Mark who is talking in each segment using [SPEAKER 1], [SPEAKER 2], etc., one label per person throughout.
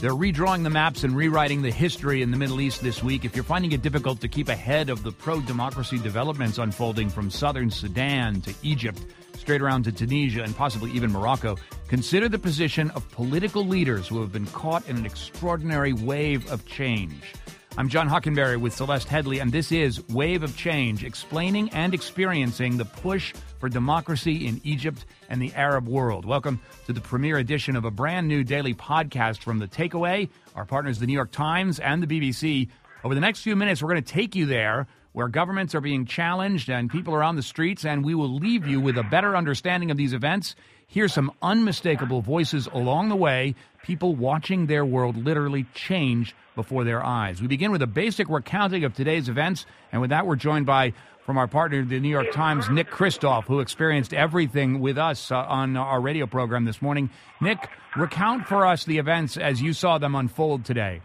[SPEAKER 1] They're redrawing the maps and rewriting the history in the Middle East this week. If you're finding it difficult to keep ahead of the pro democracy developments unfolding from southern Sudan to Egypt, straight around to Tunisia, and possibly even Morocco, consider the position of political leaders who have been caught in an extraordinary wave of change. I'm John Hockenberry with Celeste Headlee, and this is Wave of Change, explaining and experiencing the push for democracy in Egypt and the Arab world. Welcome to the premiere edition of a brand new daily podcast from The Takeaway, our partners, the New York Times and the BBC. Over the next few minutes, we're going to take you there where governments are being challenged and people are on the streets, and we will leave you with a better understanding of these events. Here's some unmistakable voices along the way, people watching their world literally change before their eyes. We begin with a basic recounting of today's events, and with that, we're joined by from our partner, the New York Times, Nick Kristof, who experienced everything with us uh, on our radio program this morning. Nick, recount for us the events as you saw them unfold today.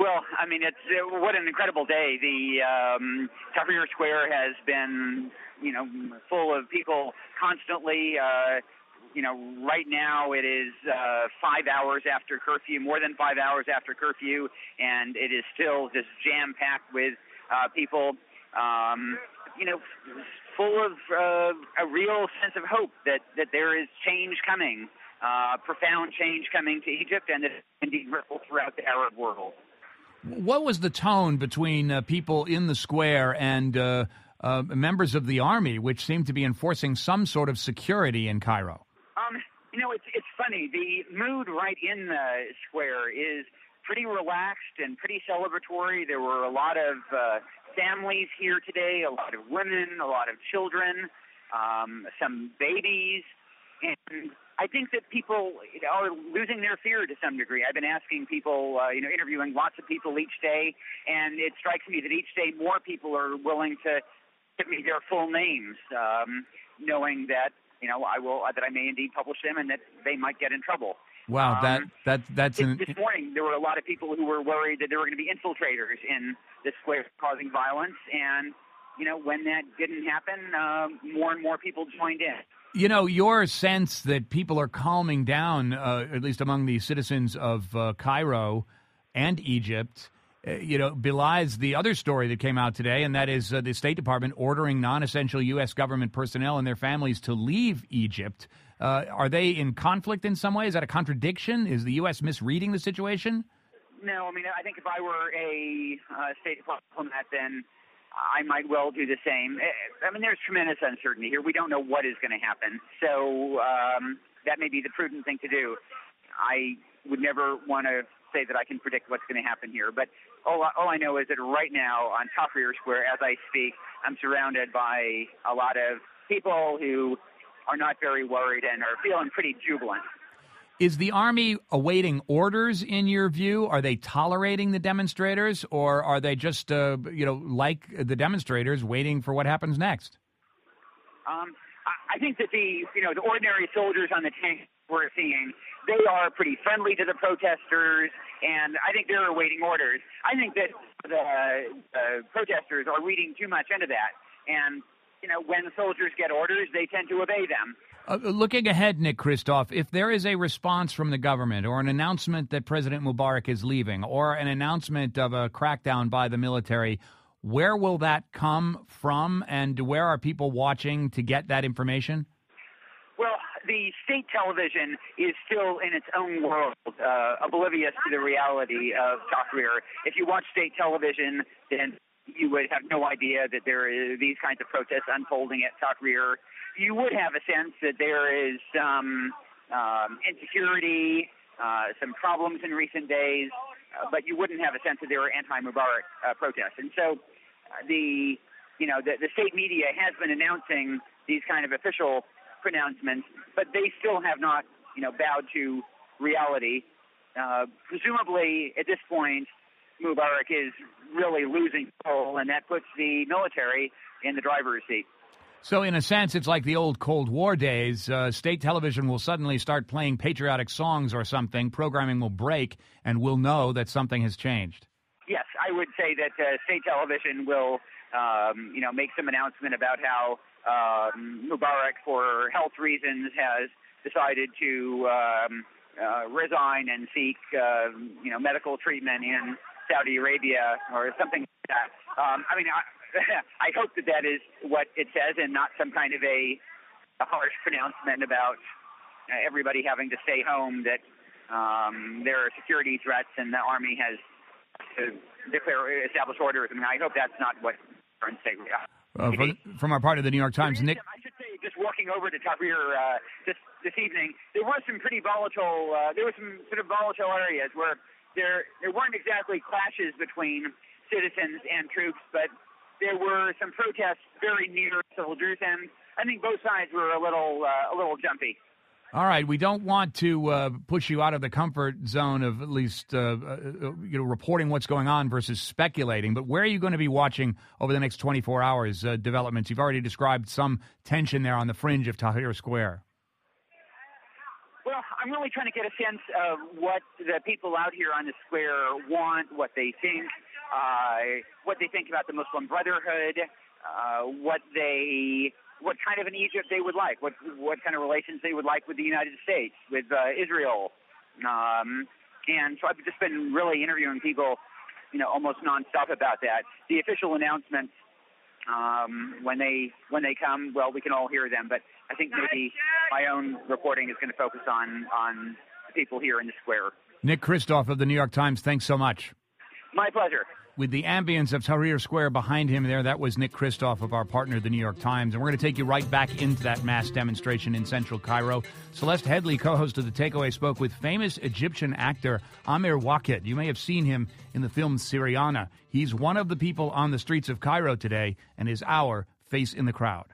[SPEAKER 2] Well, I mean, it's uh, what an incredible day. The um, Tahrir Square has been, you know, full of people constantly. Uh, you know, right now it is uh, five hours after curfew, more than five hours after curfew, and it is still just jam packed with uh, people. Um, you know, full of uh, a real sense of hope that that there is change coming, uh, profound change coming to Egypt, and that indeed ripple throughout the Arab world.
[SPEAKER 1] What was the tone between uh, people in the square and uh, uh, members of the army, which seemed to be enforcing some sort of security in Cairo?
[SPEAKER 2] You know, it's it's funny. The mood right in the square is pretty relaxed and pretty celebratory. There were a lot of uh, families here today, a lot of women, a lot of children, um, some babies, and I think that people are losing their fear to some degree. I've been asking people, uh, you know, interviewing lots of people each day, and it strikes me that each day more people are willing to give me their full names, um, knowing that you know, I will uh, that I may indeed publish them, and that they might get in trouble.
[SPEAKER 1] Wow, um, that that that's
[SPEAKER 2] an... this morning there were a lot of people who were worried that there were going to be infiltrators in the square causing violence, and you know, when that didn't happen, um, more and more people joined in.
[SPEAKER 1] You know, your sense that people are calming down, uh, at least among the citizens of uh, Cairo and Egypt uh, you know, belies the other story that came out today, and that is uh, the State Department ordering non essential U.S. government personnel and their families to leave Egypt. Uh, are they in conflict in some way? Is that a contradiction? Is the U.S. misreading the situation?
[SPEAKER 2] No, I mean, I think if I were a uh, State diplomat, then I might well do the same. Eh, I mean, there's tremendous uncertainty here. We don't know what is going to happen. So um, that may be the prudent thing to do. I would never want to say that I can predict what's going to happen here. But all, all I know is that right now on Tahrir Square, as I speak, I'm surrounded by a lot of people who are not very worried and are feeling pretty jubilant.
[SPEAKER 1] Is the army awaiting orders in your view? Are they tolerating the demonstrators, or are they just, uh, you know, like the demonstrators, waiting for what happens next?
[SPEAKER 2] Um, I think that the, you know, the ordinary soldiers on the tank we're seeing they are pretty friendly to the protesters, and I think they're awaiting orders. I think that the uh, protesters are reading too much into that, and you know, when soldiers get orders, they tend to obey them.
[SPEAKER 1] Uh, looking ahead, Nick Kristof, if there is a response from the government or an announcement that President Mubarak is leaving or an announcement of a crackdown by the military, where will that come from and where are people watching to get that information?
[SPEAKER 2] Well, the state television is still in its own world, uh, oblivious to the reality of Tahrir. If you watch state television, then you would have no idea that there are these kinds of protests unfolding at Tahrir. You would have a sense that there is some um, insecurity, uh, some problems in recent days, uh, but you wouldn't have a sense that there were anti-Mubarak uh, protests. And so, uh, the you know the, the state media has been announcing these kind of official pronouncements, but they still have not, you know, bowed to reality. Uh, presumably, at this point, Mubarak is really losing control, and that puts the military in the driver's seat.
[SPEAKER 1] So, in a sense, it's like the old Cold War days. Uh, state television will suddenly start playing patriotic songs or something. Programming will break, and we'll know that something has changed.
[SPEAKER 2] Yes, I would say that uh, state television will, um, you know, make some announcement about how um, Mubarak, for health reasons, has decided to um, uh, resign and seek, uh, you know, medical treatment in Saudi Arabia or something like that. Um, I mean, I, I hope that that is what it says and not some kind of a, a harsh pronouncement about uh, everybody having to stay home. That um, there are security threats and the army has to declare establish orders. I mean, I hope that's not what current state.
[SPEAKER 1] Uh, from, from, our part of the New York Times, Nick.
[SPEAKER 2] I should say, just walking over to Tahrir uh, this this evening, there was some pretty volatile. Uh, there were some sort of volatile areas where there there weren't exactly clashes between citizens and troops, but there were some protests very near soldiers, and I think both sides were a little uh, a little jumpy.
[SPEAKER 1] All right, we don't want to uh, push you out of the comfort zone of at least uh, uh, you know reporting what's going on versus speculating. But where are you going to be watching over the next 24 hours uh, developments? You've already described some tension there on the fringe of Tahrir Square.
[SPEAKER 2] I'm really trying to get a sense of what the people out here on the square want, what they think, uh, what they think about the Muslim Brotherhood, uh, what they what kind of an Egypt they would like, what what kind of relations they would like with the United States, with uh, Israel, um, and so I've just been really interviewing people, you know, almost nonstop about that. The official announcements um, when they when they come, well, we can all hear them, but I think maybe my own reporting is going to focus on on the people here in the square.
[SPEAKER 1] Nick Kristof of the New York Times, thanks so much.
[SPEAKER 2] My pleasure
[SPEAKER 1] with the ambience of Tahrir Square behind him there. That was Nick Kristof of our partner, the New York Times. And we're going to take you right back into that mass demonstration in central Cairo. Celeste Headlee, co host of The Takeaway, spoke with famous Egyptian actor Amr Waked. You may have seen him in the film Syriana. He's one of the people on the streets of Cairo today and is our face in the crowd.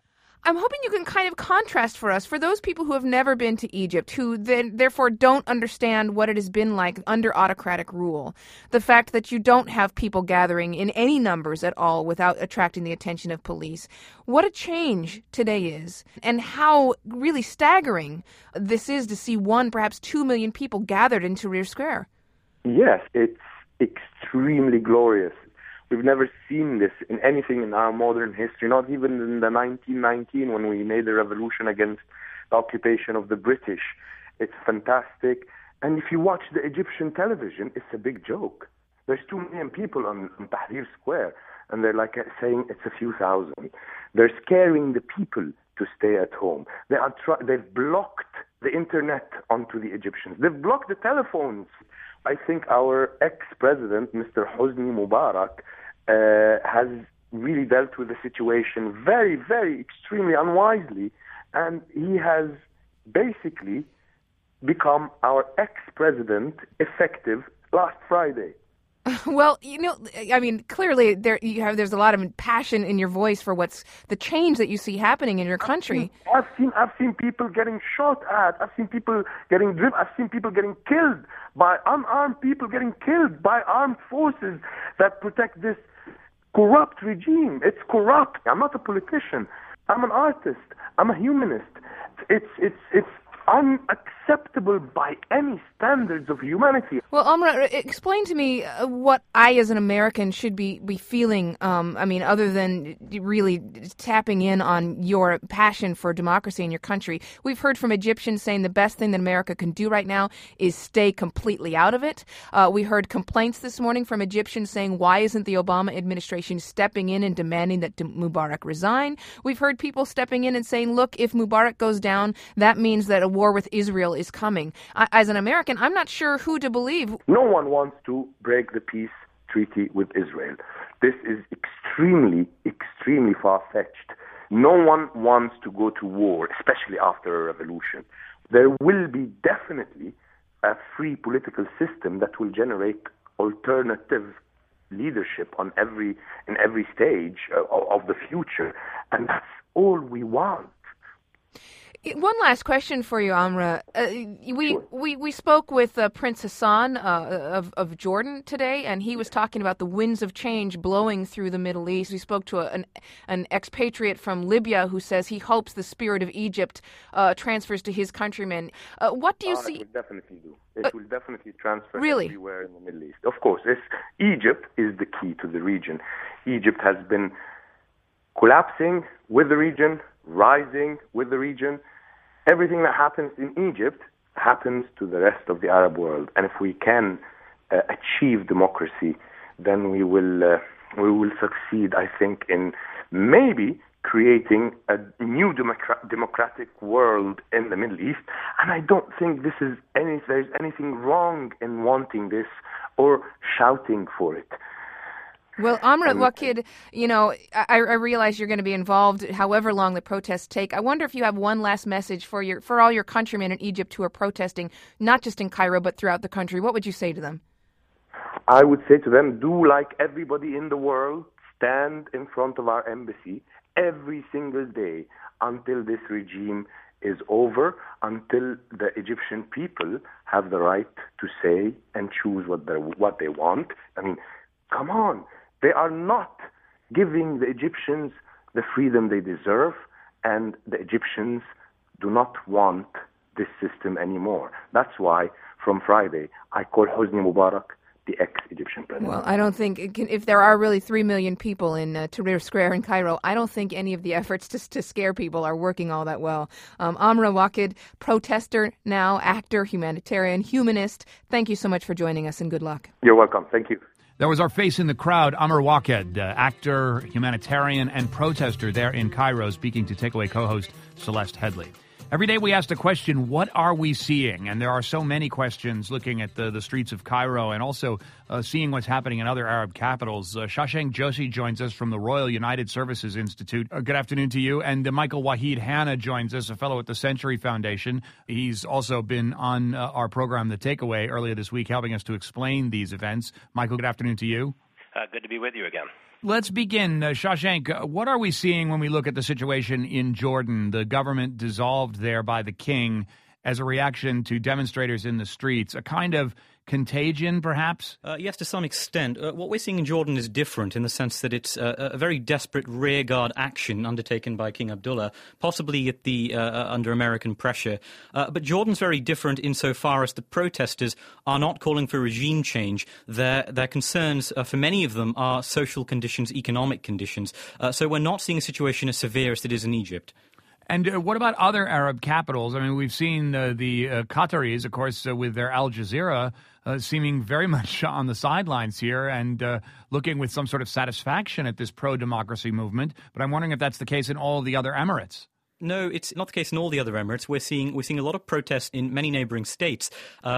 [SPEAKER 3] I'm hoping you can kind of contrast for us, for those people who have never been to Egypt, who then therefore don't understand what it has been like under autocratic rule, the fact that you don't have people gathering in any numbers at all without attracting the attention of police. What a change today is, and how really staggering this is to see one, perhaps two million people gathered in Tahrir Square.
[SPEAKER 4] Yes, it's extremely glorious. We've never seen this in anything in our modern history, not even in the 1919 when we made the revolution against the occupation of the British. It's fantastic. And if you watch the Egyptian television, it's a big joke. There's two million people on, on Tahrir Square, and they're like uh, saying it's a few thousand. They're scaring the people to stay at home. They are try- they've blocked the internet onto the Egyptians. They've blocked the telephones. I think our ex-president, Mr. Hosni Mubarak, uh, has really dealt with the situation very, very extremely unwisely, and he has basically become our ex-president effective last Friday.
[SPEAKER 3] Well, you know, I mean, clearly there you have there's a lot of passion in your voice for what's the change that you see happening in your country.
[SPEAKER 4] I've seen I've seen people getting shot at. I've seen people getting driven. I've seen people getting killed by unarmed people getting killed by armed forces that protect this corrupt regime. It's corrupt. I'm not a politician. I'm an artist. I'm a humanist. It's it's it's unacceptable by any standards of humanity.
[SPEAKER 3] Well, Amra, explain to me uh, what I, as an American, should be be feeling. Um, I mean, other than really tapping in on your passion for democracy in your country. We've heard from Egyptians saying the best thing that America can do right now is stay completely out of it. Uh, we heard complaints this morning from Egyptians saying, "Why isn't the Obama administration stepping in and demanding that Mubarak resign?" We've heard people stepping in and saying, "Look, if Mubarak goes down, that means that a war with Israel is coming. I, as an American, I'm not sure who to believe.
[SPEAKER 4] No one wants to break the peace treaty with Israel. This is extremely, extremely far fetched. No one wants to go to war, especially after a revolution. There will be definitely a free political system that will generate alternative leadership on every in every stage uh, of, of the future, and that's all we want.
[SPEAKER 3] One last question for you, Amra. Uh, we, sure. we we spoke with uh, Prince Hassan uh, of of Jordan today, and he was talking about the winds of change blowing through the Middle East. We spoke to a, an an expatriate from Libya who says he hopes the spirit of Egypt uh, transfers to his countrymen. Uh, what do you
[SPEAKER 4] oh,
[SPEAKER 3] see?
[SPEAKER 4] It will definitely do. It will definitely transfer
[SPEAKER 3] really?
[SPEAKER 4] everywhere in the Middle East. Of course, Egypt is the key to the region. Egypt has been collapsing with the region, rising with the region everything that happens in Egypt happens to the rest of the Arab world. And if we can uh, achieve democracy, then we will uh, we will succeed. I think in maybe creating a new democra- democratic world in the Middle East. And I don't think this is any there's anything wrong in wanting this or shouting for it.
[SPEAKER 3] Well, Amr Waked, you know, I, I, realize you're going to be involved however long the protests take. I wonder if you have one last message for your for all your countrymen in Egypt who are protesting, not just in Cairo but throughout the country. What would you say to them?
[SPEAKER 4] I would say to them, do like everybody in the world, stand in front of our embassy every single day until this regime is over, until the Egyptian people have the right to say and choose what they what they want. I mean, come on they are not giving the Egyptians the freedom they deserve, and the Egyptians do not want this system anymore. That's why from Friday I call Hosni Mubarak the ex-Egyptian president.
[SPEAKER 3] Well, I don't think can, if there are really three million people in uh, Tahrir Square in Cairo, I don't think any of the efforts to, to scare people are working all that well. Um, Amra Waked, protester now, actor, humanitarian, humanist. Thank you so much for joining us, and good luck.
[SPEAKER 4] You're welcome. Thank you.
[SPEAKER 1] That was our face in the crowd, Amr Waked, uh, actor, humanitarian, and protester there in Cairo, speaking to Takeaway co host Celeste Headlee. Every day we ask the question, what are we seeing? And there are so many questions looking at the, the streets of Cairo and also uh, seeing what's happening in other Arab capitals. Uh, Shashank Joshi joins us from the Royal United Services Institute. Uh, good afternoon to you. And uh, Michael Wahid Hanna joins us, a fellow at the Century Foundation. He's also been on uh, our program, The Takeaway, earlier this week, helping us to explain these events. Michael, good afternoon to you.
[SPEAKER 5] Uh, good to be with you again.
[SPEAKER 1] Let's begin. Uh, Shashank, uh, what are we seeing when we look at the situation in Jordan? The government dissolved there by the king as a reaction to demonstrators in the streets, a kind of contagion, perhaps?
[SPEAKER 6] Uh, yes, to some extent. Uh, what we're seeing in Jordan is different in the sense that it's a, a very desperate rearguard action undertaken by King Abdullah, possibly at the uh, uh under American pressure. Uh, but Jordan's very different insofar as the protesters are not calling for regime change. Their their concerns uh, for many of them are social conditions, economic conditions. so we're not seeing a situation as severe as it is in Egypt.
[SPEAKER 1] And uh, what about other Arab capitals? I mean, we've seen uh, the uh, Qataris, of course, uh, with their Al Jazeera, uh, seeming very much on the sidelines here and uh, looking with some sort of satisfaction at this pro democracy movement. But I'm wondering if that's the case in all the other emirates.
[SPEAKER 6] No, it's not the case in all the other emirates. We're seeing we're seeing a lot of protests in many neighbouring states.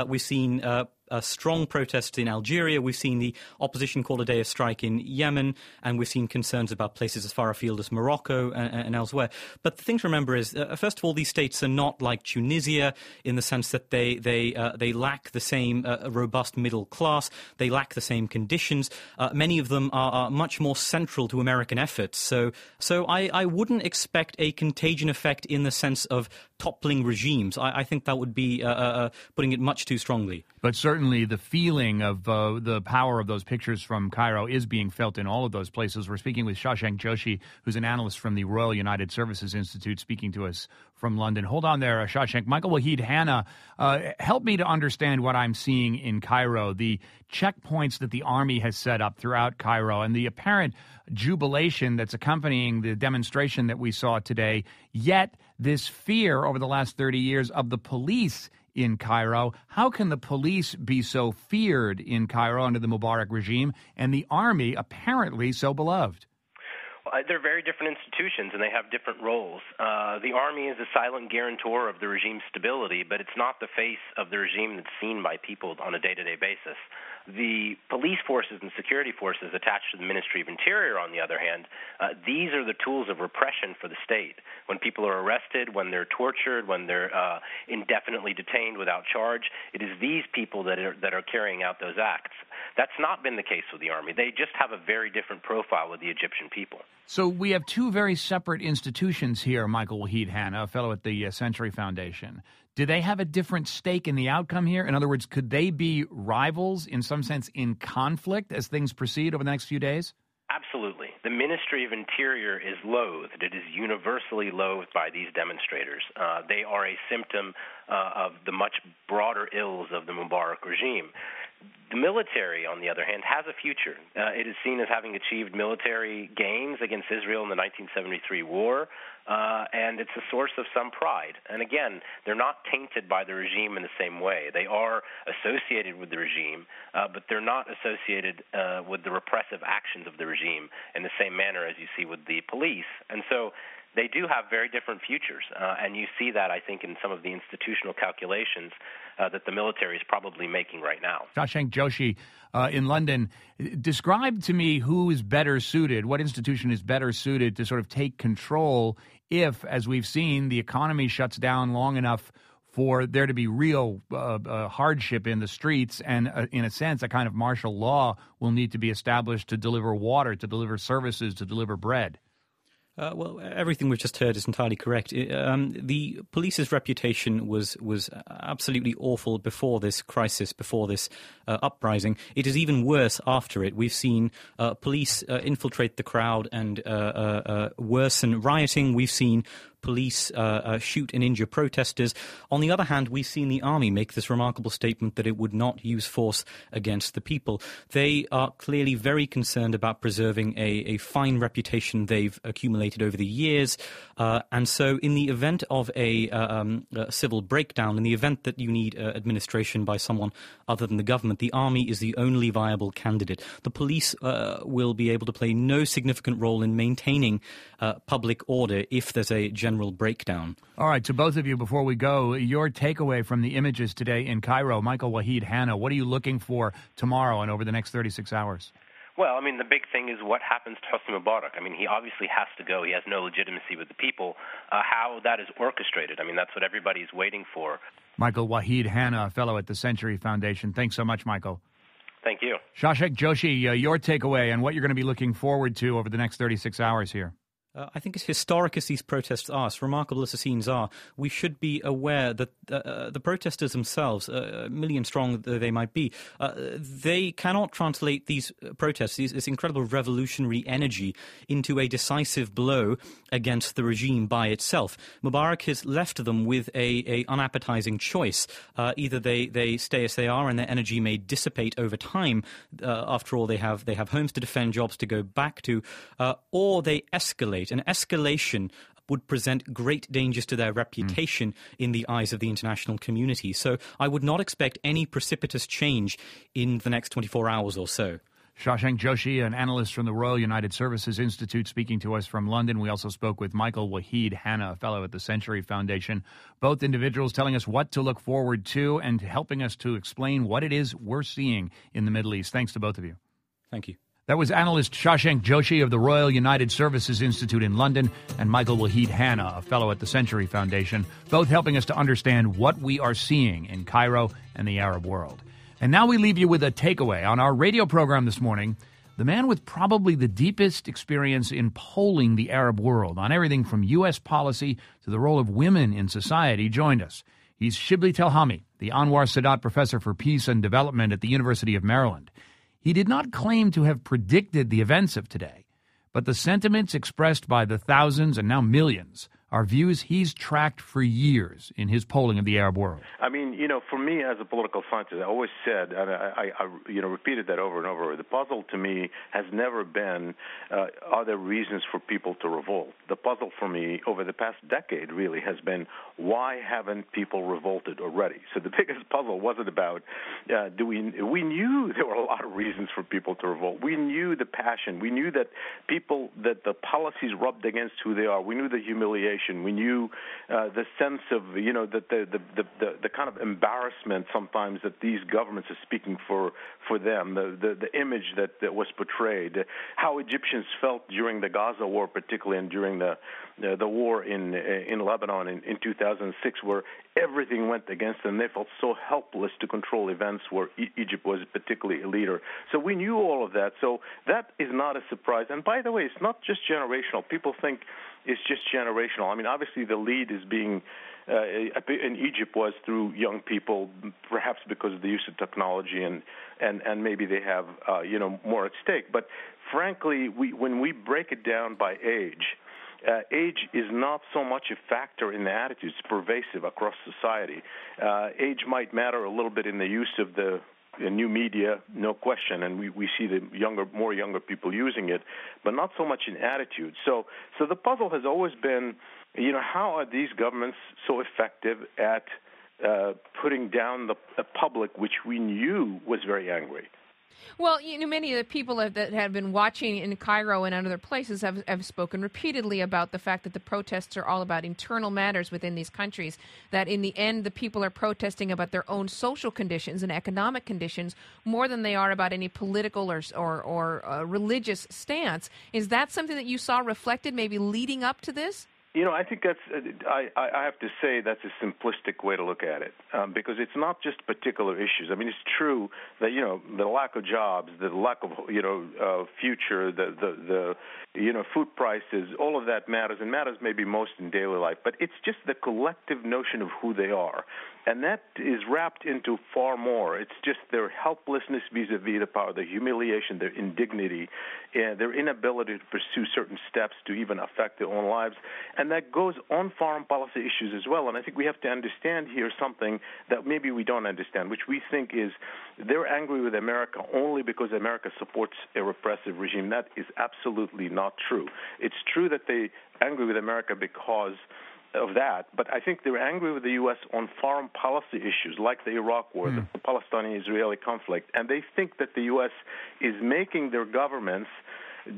[SPEAKER 6] we've seen uh, strong protests in Algeria. We've seen the opposition call a day of strike in Yemen, and we've seen concerns about places as far afield as Morocco and, and elsewhere. But the thing to remember is, uh, first of all, these states are not like Tunisia in the sense that they they uh, they lack the same uh, robust middle class. They lack the same conditions. Uh, many of them are, are, much more central to American efforts. So so I, I wouldn't expect a contagion effect in the sense of toppling regimes. I, I think that would be uh, putting it much too strongly.
[SPEAKER 1] But certainly certainly the feeling of uh, the power of those pictures from Cairo is being felt in all of those places. We're speaking with Shashank Joshi, who's an analyst from the Royal United Services Institute, speaking to us from London. Hold on there, uh, Shashank. Michael Wahid Hanna, uh, help me to understand what I'm seeing in Cairo, the checkpoints that the army has set up throughout Cairo, and the apparent jubilation that's accompanying the demonstration that we saw today, yet this fear over the last 30 years of the police in Cairo. How can the police be so feared in Cairo under the Mubarak regime and the army apparently so beloved?
[SPEAKER 5] They're very different institutions and they have different roles. Uh, the army is a silent guarantor of the regime's stability, but it's not the face of the regime that's seen by people on a day to day basis. The police forces and security forces attached to the Ministry of Interior, on the other hand, uh, these are the tools of repression for the state. When people are arrested, when they're tortured, when they're uh, indefinitely detained without charge, it is these people that are, that are carrying out those acts. That's not been the case with the army. They just have a very different profile with the Egyptian people.
[SPEAKER 1] So we have two very separate institutions here, Michael Wahid Hanna, a fellow at the uh, Century Foundation. Do they have a different stake in the outcome here? In other words, could they be rivals in some sense in conflict as things proceed over the next few days?
[SPEAKER 5] Absolutely. The Ministry of Interior is loathed. It is universally loathed by these demonstrators. Uh, they are a symptom uh, of the much broader ills of the Mubarak regime. The military, on the other hand, has a future. Uh, it is seen as having achieved military gains against Israel in the 1973 war. uh, and it's a source of some pride. And again, they're not tainted by the regime in the same way. They are associated with the regime, uh, but they're not associated uh, with the repressive actions of the regime in the same manner as you see with the police. And so they do have very different futures, uh, and you see that I think in some of the institutional calculations uh, that the military is probably making right now.
[SPEAKER 1] Shashank Joshi uh, in London, describe to me who is better suited, what institution is better suited to sort of take control if, as we've seen, the economy shuts down long enough for there to be real uh, uh, hardship in the streets, and uh, in a sense, a kind of martial law will need to be established to deliver water, to deliver services, to deliver bread.
[SPEAKER 6] Uh, well, everything we've just heard is entirely correct. Um, the police's reputation was was absolutely awful before this crisis, before this uh, uprising. It is even worse after it. We've seen uh, police uh, infiltrate the crowd and uh, uh, worsen rioting. We've seen police uh, uh, shoot and injure protesters. On the other hand, we've seen the army make this remarkable statement that it would not use force against the people. They are clearly very concerned about preserving a, a fine reputation they've accumulated over the years. Uh, and so, in the event of a, uh, um, a, civil breakdown, in the event that you need uh, administration by someone other than the government, the army is the only viable candidate. The police uh, will be able to play no significant role in maintaining public order if there's a general breakdown.
[SPEAKER 1] All right, to both of you, before we go, your takeaway from the images today in Cairo, Michael Wahid, Hanna, what are you looking for tomorrow and over the next 36 hours?
[SPEAKER 5] Well, I mean, the big thing is what happens to Hosni Mubarak. I mean, he obviously has to go. He has no legitimacy with the people. Uh, how that is orchestrated, I mean, that's what everybody's waiting for.
[SPEAKER 1] Michael Wahid Hanna, a fellow at the Century Foundation. Thanks so much, Michael.
[SPEAKER 5] Thank you.
[SPEAKER 1] Shashank Joshi, uh, your takeaway and what you're going to be looking forward to over the next 36 hours here.
[SPEAKER 6] Uh, I think as historic as these protests are, as remarkable as the scenes are, we should be aware that uh, uh the protesters themselves, uh, a million strong though they might be, uh, they cannot translate these protests, these, this incredible revolutionary energy, into a decisive blow against the regime by itself. Mubarak has left them with a, a unappetizing choice. Either they, they stay as they are and their energy may dissipate over time. after all, they have they have homes to defend, jobs to go back to, or they escalate escalate. An escalation would present great dangers to their reputation mm. in the eyes of the international community. So I would not expect any precipitous change in the next 24 hours or so.
[SPEAKER 1] Shashank Joshi, an analyst from the Royal United Services Institute, speaking to us from London. We also spoke with Michael Wahid Hanna, a fellow at the Century Foundation. Both individuals telling us what to look forward to and helping us to explain what it is we're seeing in the Middle East. Thanks to both of you.
[SPEAKER 6] Thank you.
[SPEAKER 1] That was analyst Shashank Joshi of the Royal United Services Institute in London and Michael Wahid Hanna, a fellow at the Century Foundation, both helping us to understand what we are seeing in Cairo and the Arab world. And now we leave you with a takeaway. On our radio program this morning, the man with probably the deepest experience in polling the Arab world on everything from U.S. policy to the role of women in society joined us. He's Shibli Telhami, the Anwar Sadat Professor for Peace and Development at the University of Maryland. He did not claim to have predicted the events of today, but the sentiments expressed by the thousands and now millions are views he's tracked for years in his polling of the Arab world.
[SPEAKER 7] I mean, you know, for me as a political scientist, I always said, and I, I, I you know, repeated that over and over. The puzzle to me has never been uh, are there reasons for people to revolt. The puzzle for me over the past decade really has been why haven't people revolted already? So the biggest puzzle wasn't about uh, do we we knew there were a lot of reasons for people to revolt. We knew the passion. We knew that people that the policies rubbed against who they are. We knew the humiliation we knew uh, the sense of, you know, that the, the, the, the, the kind of embarrassment sometimes that these governments are speaking for, for them, the, the, the image that, that was portrayed, how Egyptians felt during the Gaza war, particularly, and during the, the, war in, in Lebanon in, in 2006, where everything went against them. They felt so helpless to control events where e- Egypt was particularly a leader. So we knew all of that. So that is not a surprise. And by the way, it's not just generational. People think it's just generational. I mean, obviously the lead is being uh, in Egypt was through young people, perhaps because of the use of technology and and and maybe they have uh, you know more at stake. But frankly, we when we break it down by age. Uh, age is not so much a factor in the attitudes; it's pervasive across society. Uh, age might matter a little bit in the use of the new media, no question, and we, we see the younger, more younger people using it, but not so much in attitude. So, so the puzzle has always been you know, how are these governments so effective at uh, putting down the, the public, which we knew was very angry?
[SPEAKER 3] Well, you know, many of the people that have been watching in Cairo and other places have, have spoken repeatedly about the fact that the protests are all about internal matters within these countries. That in the end, the people are protesting about their own social conditions and economic conditions more than they are about any political or or, or uh, religious stance. Is that something that you saw reflected, maybe leading up to this?
[SPEAKER 7] You know, I think that's. I I have to say that's a simplistic way to look at it um, because it's not just particular issues. I mean, it's true that you know the lack of jobs, the lack of you know uh, future, the the the you know food prices, all of that matters and matters maybe most in daily life. But it's just the collective notion of who they are, and that is wrapped into far more. It's just their helplessness vis-a-vis the power, their humiliation, their indignity, and their inability to pursue certain steps to even affect their own lives and that goes on foreign policy issues as well. And I think we have to understand here something that maybe we don't understand, which we think is they're angry with America only because America supports a repressive regime. That is absolutely not true. It's true that they're angry with America because of that, but I think they're angry with the U.S. on foreign policy issues like the Iraq War, mm. the Palestinian-Israeli conflict, and they think that the U.S. is making their governments –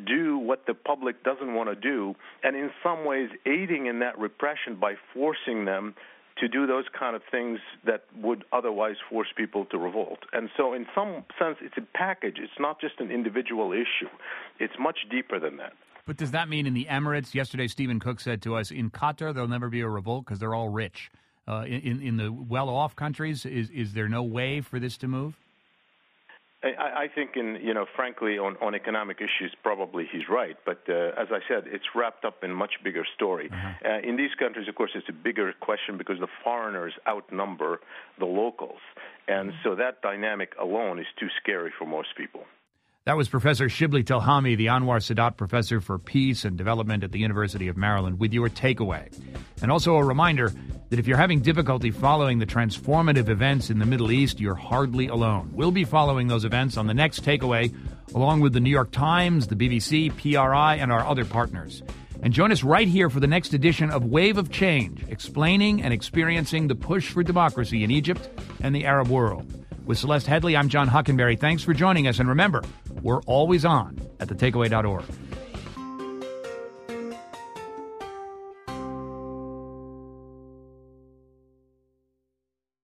[SPEAKER 7] do what the public doesn't want to do, and in some ways aiding in that repression by forcing them to do those kind of things that would otherwise force people to revolt. And so, in some sense, it's a package. It's not just an individual issue, it's much deeper than that.
[SPEAKER 1] But does that mean in the Emirates? Yesterday, Stephen Cook said to us in Qatar, there'll never be a revolt because they're all rich. Uh, in, in the well off countries, is, is there no way for this to move?
[SPEAKER 7] I, I think, in you know, frankly, on, on economic issues, probably he's right. But uh, as I said, it's wrapped up in a much bigger story. Uh-huh. Uh, in these countries, of course, it's a bigger question because the foreigners outnumber the locals, and mm-hmm. so that dynamic alone is too scary for most people.
[SPEAKER 1] That was Professor Shibli Telhami, the Anwar Sadat Professor for Peace and Development at the University of Maryland, with your takeaway. And also a reminder that if you're having difficulty following the transformative events in the Middle East, you're hardly alone. We'll be following those events on the next takeaway, along with the New York Times, the BBC, PRI, and our other partners. And join us right here for the next edition of Wave of Change, explaining and experiencing the push for democracy in Egypt and the Arab world. With Celeste Headlee, I'm John Hockenberry. Thanks for joining us. And remember, we're always on at thetakeaway.org.